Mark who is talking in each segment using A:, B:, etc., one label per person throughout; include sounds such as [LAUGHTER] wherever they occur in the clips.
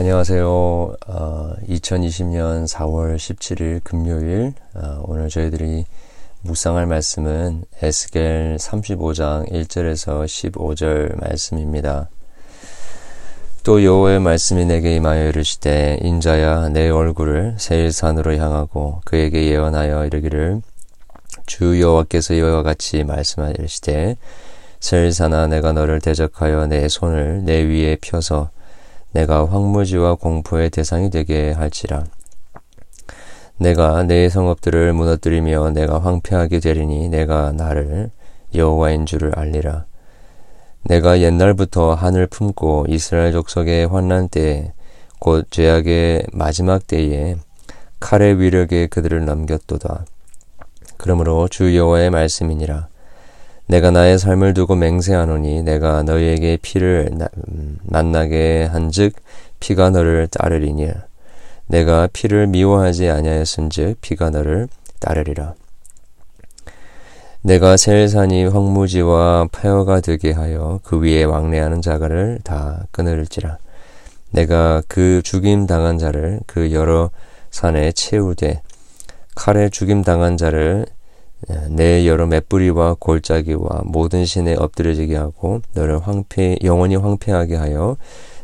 A: 안녕하세요. 어, 2020년 4월 17일 금요일 어, 오늘 저희들이 묵상할 말씀은 에스겔 35장 1절에서 15절 말씀입니다. 또 여호와의 말씀이 내게 임하여 이르시되 인자야 내 얼굴을 세일산으로 향하고 그에게 예언하여 이르기를 주 여호와께서 이와 같이 말씀하시되 세일산아 내가 너를 대적하여 내 손을 내 위에 펴서 내가 황무지와 공포의 대상이 되게 할지라. 내가 내 성읍들을 무너뜨리며 내가 황폐하게 되리니 내가 나를 여호와인 줄을 알리라. 내가 옛날부터 하늘 품고 이스라엘 족속의 환난 때에 곧 죄악의 마지막 때에 칼의 위력에 그들을 넘겼도다. 그러므로 주 여호와의 말씀이니라. 내가 나의 삶을 두고 맹세하노니 내가 너희에게 피를 음, 만나게 한즉 피가 너를 따르리니 내가 피를 미워하지 아니하였은즉 피가 너를 따르리라. 내가 셀산이 황무지와 폐허가 되게 하여 그 위에 왕래하는 자가를 다 끊을지라. 내가 그 죽임 당한 자를 그 여러 산에 채우되 칼에 죽임 당한 자를 내 여러 맷뿌리와 골짜기와 모든 신에 엎드려지게 하고 너를 황폐 영원히 황폐하게 하여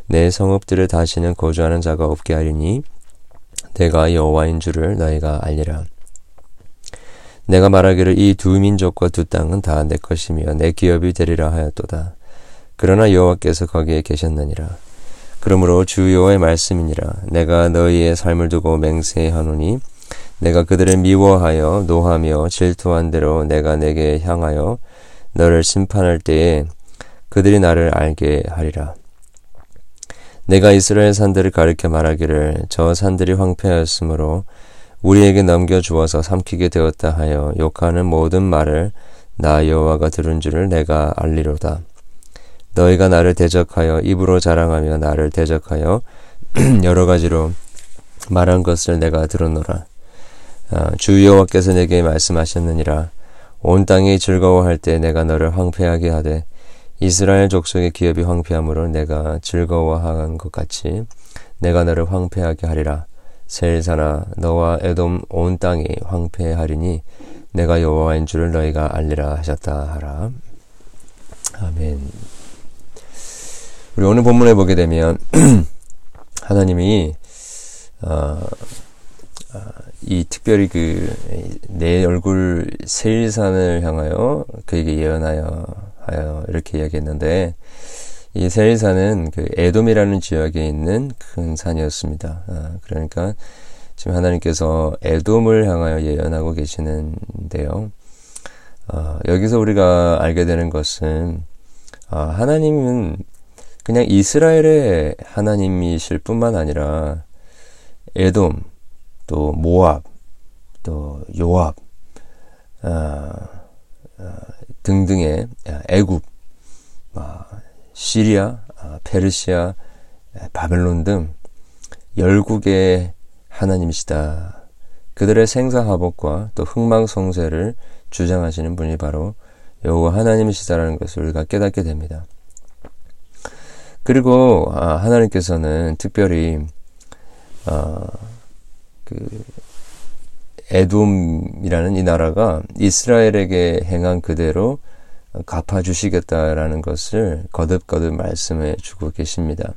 A: 내 성읍들을 다시는 거주하는 자가 없게 하리니 내가 여호와인 줄을 너희가 알리라. 내가 말하기를 이 두 민족과 두 땅은 다 내 것이며 내 기업이 되리라 하였도다. 그러나 여호와께서 거기에 계셨느니라. 그러므로 주 여호와의 말씀이니라. 내가 너희의 삶을 두고 맹세하노니 내가 그들을 미워하여 노하며 질투한 대로 내가 내게 향하여 너를 심판할 때에 그들이 나를 알게 하리라. 내가 이스라엘 산들을 가리켜 말하기를 저 산들이 황폐하였으므로 우리에게 넘겨 주어서 삼키게 되었다 하여 욕하는 모든 말을 나 여호와가 들은 줄을 내가 알리로다. 너희가 나를 대적하여 입으로 자랑하며 나를 대적하여 [CLEARS THROAT] 여러 가지로 말한 것을 내가 들었노라. 아, 주 여호와께서 내게 말씀하셨느니라. 온 땅이 즐거워할 때 내가 너를 황폐하게 하되 이스라엘 족속의 기업이 황폐함으로 내가 즐거워한 것 같이 내가 너를 황폐하게 하리라. 셀사나 너와 에돔 온 땅이 황폐하리니 내가 여호와인 줄을 너희가 알리라 하셨다 하라. 아멘. 우리 오늘 본문에 보게 되면 [CLEARS THROAT] 하나님이 어, 이 특별히 그 내 얼굴 세일산을 향하여 그에게 예언하여 하여 이렇게 이야기했는데 이 세일산은 그 에돔이라는 지역에 있는 큰 산이었습니다. 아, 그러니까 지금 하나님께서 에돔을 향하여 예언하고 계시는데요. 아, 여기서 우리가 알게 되는 것은 아, 하나님은 그냥 이스라엘의 하나님이실 뿐만 아니라 에돔 또 모압, 또 요압 어, 어, 등등의 애굽, 어, 시리아, 어, 페르시아, 바벨론 등 열국의 하나님이시다. 그들의 생사하복과 또 흥망성쇠를 주장하시는 분이 바로 여호와 하나님이시다라는 것을 우리가 깨닫게 됩니다. 그리고 아, 하나님께서는 특별히 어, 그 에돔이라는 이 나라가 이스라엘에게 행한 그대로 갚아주시겠다라는 것을 거듭거듭 말씀해 주고 계십니다.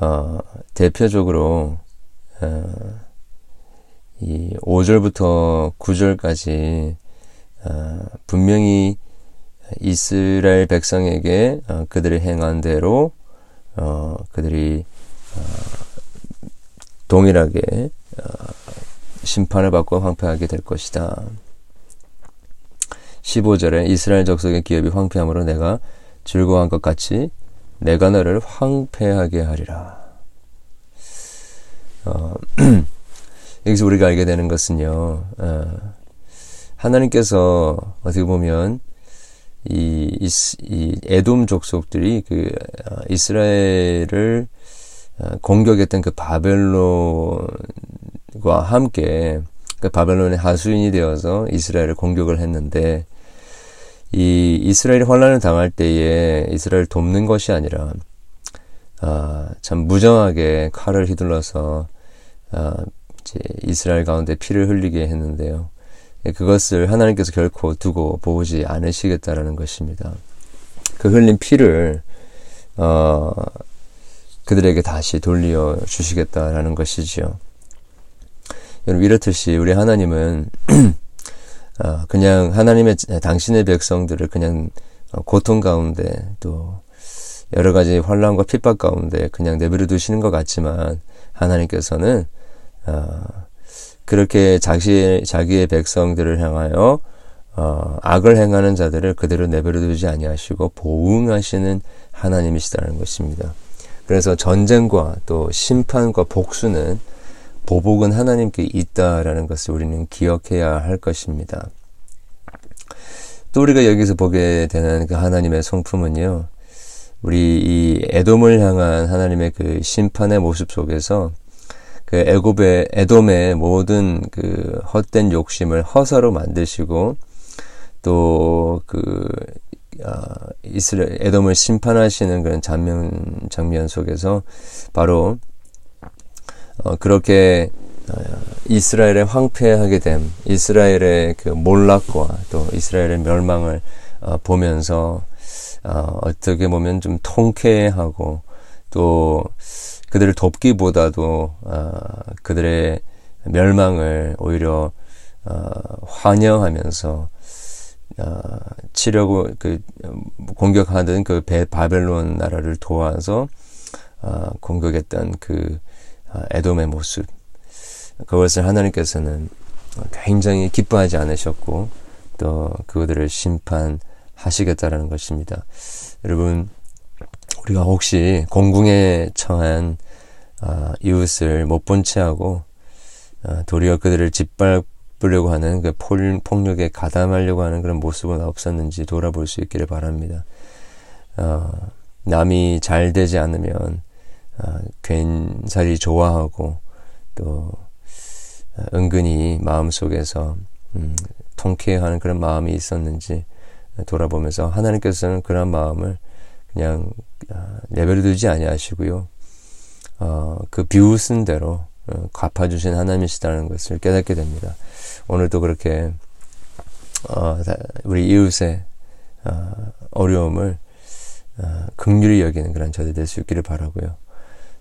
A: 어, 대표적으로 어, 이 5절부터 9절까지 어, 분명히 이스라엘 백성에게 어, 그들이 행한 대로 어, 그들이 어, 동일하게 어, 심판을 받고 황폐하게 될 것이다. 15절에 이스라엘 족속의 기업이 황폐함으로 내가 즐거워한 것 같이 내가 너를 황폐하게 하리라. 어, [CLEARS THROAT] 여기서 우리가 알게 되는 것은요, 어, 하나님께서 어떻게 보면 이, 이, 이 에돔 족속들이 그 어, 이스라엘을 어, 공격했던 그 바벨론과 함께 그 바벨론의 하수인이 되어서 이스라엘을 공격을 했는데 이 이스라엘이 환란을 당할 때에 이스라엘을 돕는 것이 아니라 어, 참 무정하게 칼을 휘둘러서 어, 이제 이스라엘 가운데 피를 흘리게 했는데요. 예, 그것을 하나님께서 결코 두고 보지 않으시겠다라는 것입니다. 그 흘린 피를 어, 그들에게 다시 돌려 주시겠다라는 것이지요. 여러분 이렇듯이 우리 하나님은 어, [CLEARS THROAT] 그냥 하나님의 당신의 백성들을 그냥 고통 가운데 또 여러 가지 환란과 핍박 가운데 그냥 내버려 두시는 것 같지만 하나님께서는 어, 그렇게 자기 자기의 백성들을 향하여 어, 악을 행하는 자들을 그대로 내버려 두지 아니하시고 보응하시는 하나님이시다는 것입니다. 그래서 전쟁과 또 심판과 복수는 보복은 하나님께 있다라는 것을 우리는 기억해야 할 것입니다. 또 우리가 여기서 보게 되는 그 하나님의 성품은요, 우리 이 에돔을 향한 하나님의 그 심판의 모습 속에서 그 애굽의 에돔의 모든 그 헛된 욕심을 허사로 만드시고 또 그 아, 이스라엘 에돔을 심판하시는 그런 장면 장면 속에서 바로 어, 그렇게 어, 이스라엘의 황폐하게 됨, 이스라엘의 그 몰락과 또 이스라엘의 멸망을 어, 보면서 어, 어떻게 보면 좀 통쾌하고 또 그들을 돕기보다도 어, 그들의 멸망을 오히려 어, 환영하면서 어, 치려고 그 공격하던 그 바벨론 나라를 도와서 어, 공격했던 그 어, 에돔의 모습 그것을 하나님께서는 굉장히 기뻐하지 않으셨고 또 그들을 심판하시겠다라는 것입니다. 여러분 우리가 혹시 공궁에 처한 어, 이웃을 못 본 채하고 어, 도리어 그들을 짓밟 으려고 하는 그 폴, 폭력에 가담하려고 하는 그런 모습은 없었는지 돌아볼 수 있기를 바랍니다. 어, 남이 잘 되지 않으면 어, 괜사리 좋아하고 또 어, 은근히 마음속에서 음, 통쾌하는 그런 마음이 있었는지 돌아보면서 하나님께서는 그런 마음을 그냥 어, 내버려 두지 아니하시고요. 어, 그 비웃은 대로 어, 갚아주신 하나님이시다는 것을 깨닫게 됩니다. 오늘도 그렇게 어, 우리 이웃의 어, 어려움을 어, 극률히 여기는 그런 저들 될 수 있기를 바라고요.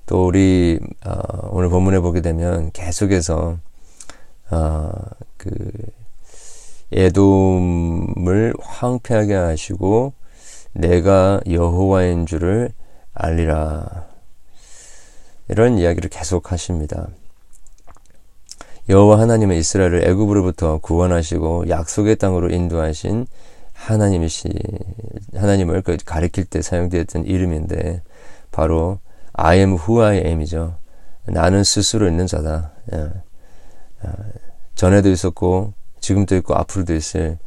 A: 또 우리 어, 오늘 본문에 보게 되면 계속해서 어, 그 에돔을 황폐하게 하시고 내가 여호와인 줄을 알리라 이런 이야기를 계속 하십니다. 여호와 하나님은 이스라엘을 애굽으로부터 구원하시고 약속의 땅으로 인도하신 하나님이시 하나님을 그 가리킬 때 사용되었던 이름인데 바로 I am who I am이죠. 나는 스스로 있는 자다. 예. 아, 전에도 있었고 지금도 있고 앞으로도 있을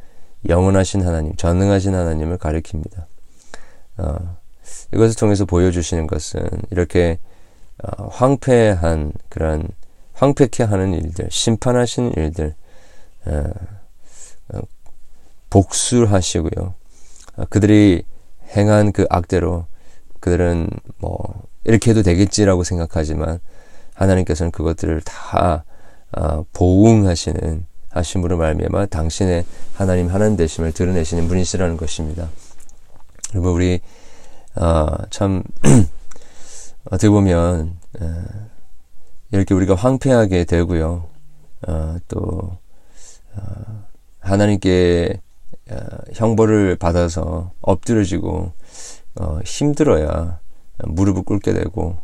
A: 영원하신 하나님, 전능하신 하나님을 가리킵니다. 어, 이것을 통해서 보여주시는 것은 이렇게 어, 황폐한 그런 황폐케 하는 일들, 심판하시는 일들, 어, 어, 복수하시고요. 어, 그들이 행한 그 악대로 그들은 뭐 이렇게 해도 되겠지라고 생각하지만 하나님께서는 그것들을 다 어, 보응하시는 하심으로 말미암아 당신의 하나님 하나님 되심을 드러내시는 분이시라는 것입니다. 그리고 우리 어, 참 [CLEARS THROAT] 어떻게 보면 어, 이렇게 우리가 황폐하게 되고요. 어, 또 어, 하나님께 어, 형벌을 받아서 엎드려지고 어, 힘들어야 무릎을 꿇게 되고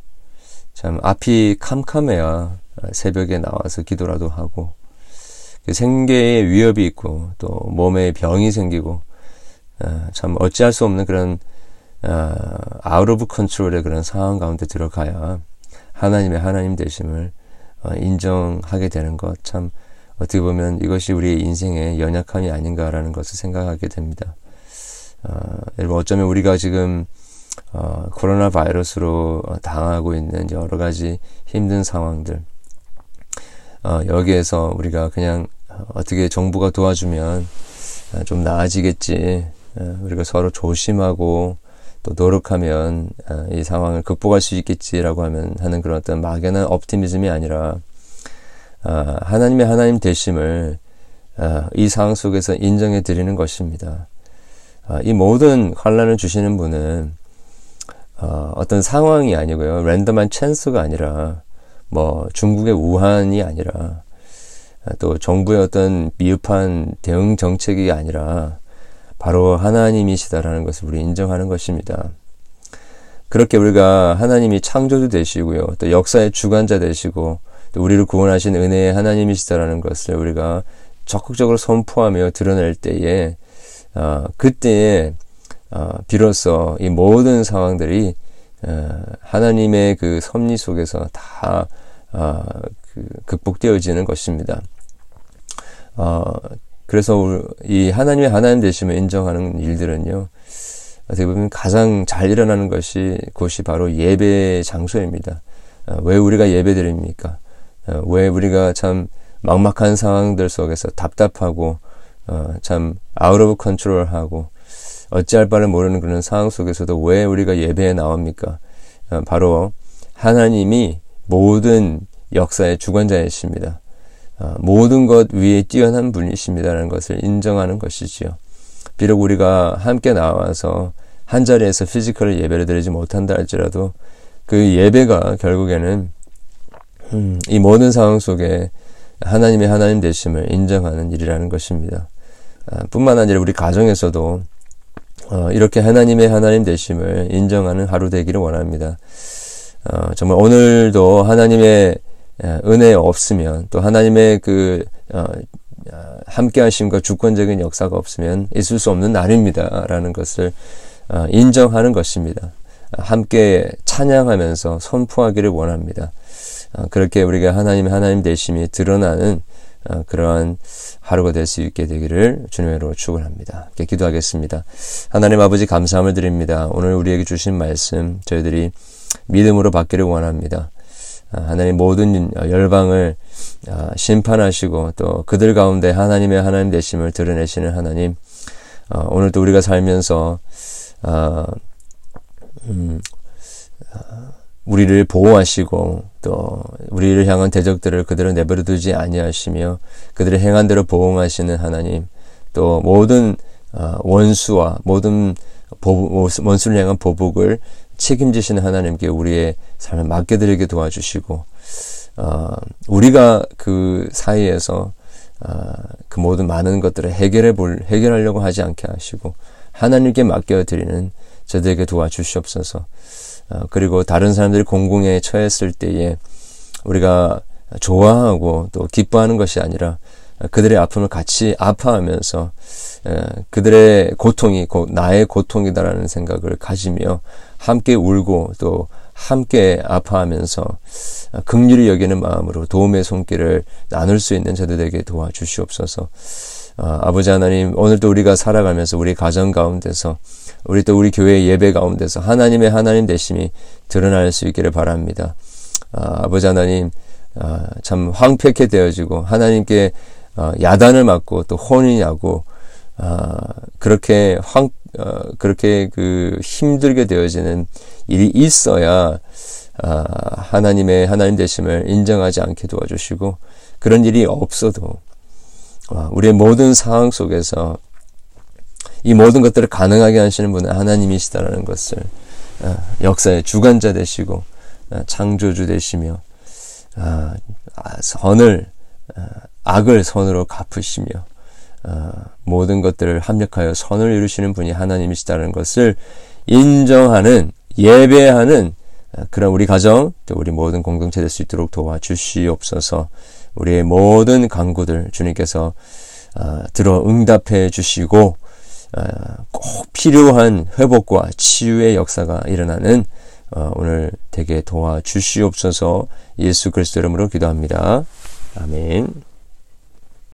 A: 참 앞이 캄캄해야 새벽에 나와서 기도라도 하고 그 생계에 위협이 있고 또 몸에 병이 생기고 어, 참 어찌할 수 없는 그런 out of control의 그런 상황 가운데 들어가야 하나님의 하나님 되심을 어, 인정하게 되는 것 참 어떻게 보면 이것이 우리의 인생의 연약함이 아닌가라는 것을 생각하게 됩니다. 어, 여러분 어쩌면 우리가 지금 어, 코로나 바이러스로 당하고 있는 여러 가지 힘든 상황들 어, 여기에서 우리가 그냥 어떻게 정부가 도와주면 좀 나아지겠지. 어, 우리가 서로 조심하고 또 노력하면 아, 이 상황을 극복할 수 있겠지라고 하면 하는 그런 어떤 막연한 옵티미즘이 아니라 아, 하나님의 하나님 되심을 아, 이 상황 속에서 인정해 드리는 것입니다. 이 모든 환란을 주시는 분은 어, 어떤 상황이 아니고요. 랜덤한 찬스가 아니라 뭐 중국의 우한이 아니라 또 정부의 어떤 미흡한 대응 정책이 아니라 바로 하나님이시다라는 것을 우리 인정하는 것입니다. 그렇게 우리가 하나님이 창조주 되시고요. 또 역사의 주관자 되시고 또 우리를 구원하신 은혜의 하나님이시다라는 것을 우리가 적극적으로 선포하며 드러낼 때에 어, 그때에 어, 비로소 이 모든 상황들이 어, 하나님의 그 섭리 속에서 다 어, 그 극복되어지는 것입니다. 어, 그래서 이 하나님의 하나님 되심을 인정하는 일들은요. 어떻게 보면 가장 잘 일어나는 것이 그것이 바로 예배 장소입니다. 어, 왜 우리가 예배 드립니까? 어, 왜 우리가 참 막막한 상황들 속에서 답답하고 어, 참 out of control하고 어찌할 바를 모르는 그런 상황 속에서도 왜 우리가 예배에 나옵니까? 바로 하나님이 모든 역사의 주관자이십니다. 어, 모든 것 위에 뛰어난 분이십니다라는 것을 인정하는 것이지요. 비록 우리가 함께 나와서 한 자리에서 physical 예배를 드리지 못한다 할지라도 그 예배가 결국에는 음, 이 모든 상황 속에 하나님의 하나님 되심을 인정하는 일이라는 것입니다. 아, 뿐만 아니라 우리 가정에서도 어, 이렇게 하나님의 하나님 되심을 인정하는 하루 되기를 원합니다. 어, 정말 오늘도 하나님의 예, 은혜 없으면 또 하나님의 그 어, 어, 함께 하심과 주권적인 역사가 없으면 있을 수 없는 날입니다라는 것을 어, 인정하는 것입니다. 함께 찬양하면서 선포하기를 원합니다. 그렇게 우리가 하나님의 하나님 되심이 드러나는 그러한 하루가 될 수 있게 되기를 주님으로 축원합니다. 기도하겠습니다. 하나님 아버지 감사함을 드립니다. 오늘 우리에게 주신 말씀 저희들이 믿음으로 받기를 원합니다. 아, 하나님 모든 열방을 아, 심판하시고 또 그들 가운데 하나님의 하나님 되심을 드러내시는 하나님 어, 오늘도 우리가 살면서 아, 음, 우리를 보호하시고 또 우리를 향한 대적들을 그들을 내버려 두지 아니하시며 그들의 행한 대로 보응하시는 하나님 또 모든 원수와 모든 원수를 향한 보복을 책임지시는 하나님께 우리의 삶을 맡겨드리게 도와주시고 어, 우리가 그 사이에서 어, 그 모든 많은 것들을 해결해 볼 해결하려고 하지 않게 하시고 하나님께 맡겨드리는 저들에게 도와주시옵소서. 어, 그리고 다른 사람들이 공공에 처했을 때에 우리가 좋아하고 또 기뻐하는 것이 아니라 그들의 아픔을 같이 아파하면서 그들의 고통이 나의 고통이다라는 생각을 가지며 함께 울고 또 함께 아파하면서 극률이 여기는 마음으로 도움의 손길을 나눌 수 있는 저들에게 도와주시옵소서. 아, 버지 하나님, 오늘도 우리가 살아가면서 우리 가정 가운데서 우리 또 우리 교회 예배 가운데서 하나님의 하나님 되심이 드러날 수 있기를 바랍니다. 아, 버지 하나님, 아, 참 황폐케 되어지고 하나님께 어, 야단을 맞고 또 혼이 나고 아, 그렇게 황 어, 그렇게 그 힘들게 되어지는 일이 있어야 아, 하나님의 하나님 되심을 인정하지 않게 도와주시고 그런 일이 없어도 아, 우리의 모든 상황 속에서 이 모든 것들을 가능하게 하시는 분은 하나님이시다라는 것을 아, 역사의 주관자 되시고 아, 창조주 되시며 아, 선을 아, 악을 선으로 갚으시며 어, 모든 것들을 합력하여 선을 이루시는 분이 하나님이시다는 것을 인정하는 예배하는 어, 그런 우리 가정 또 우리 모든 공동체 될 수 있도록 도와주시옵소서. 우리의 모든 간구들 주님께서 어, 들어 응답해 주시고 꼭 필요한 회복과 치유의 역사가 일어나는 오늘 되게 도와주시옵소서 예수 그리스도 이름으로 기도합니다. 아멘.